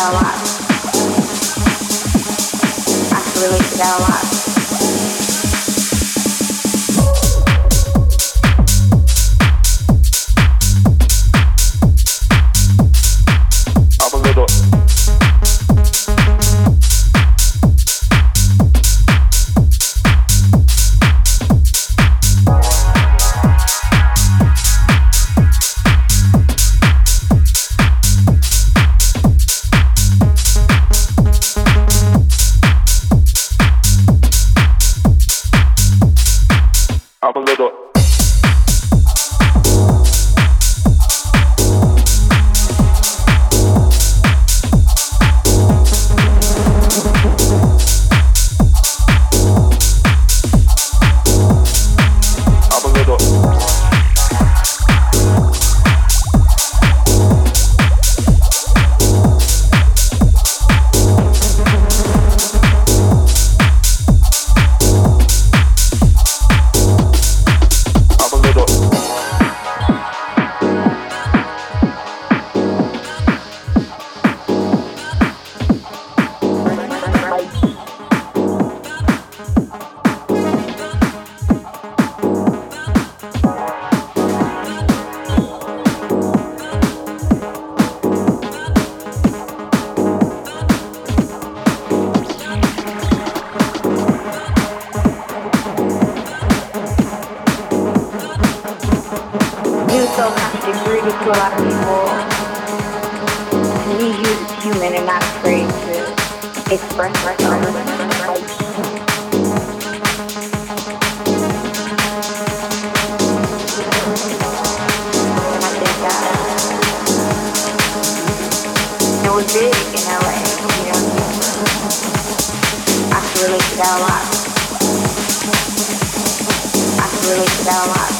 that a lot. I can that a lot. that a lot. I can relate to that a lot.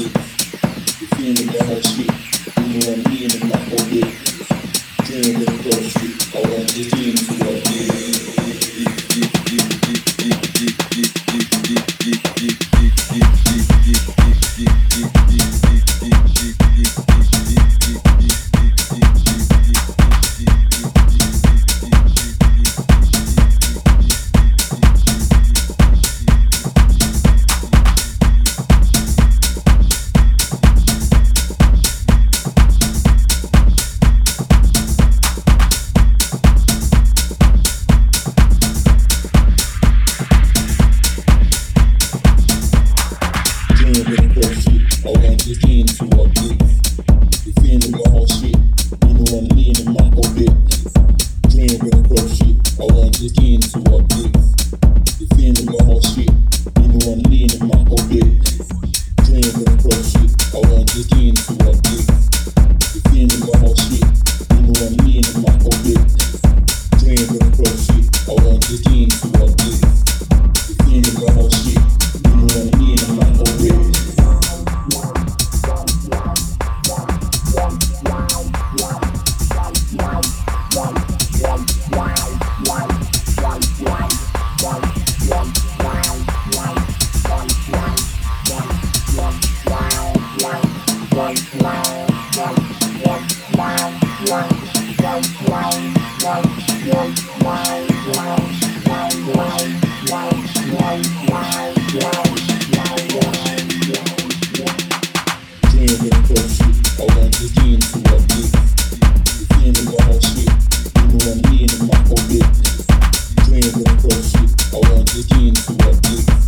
sleep. You feel the yellow sleep. You know I'm being in my whole day. Dreaming of the street. I want to dream for you. I want to get into a deep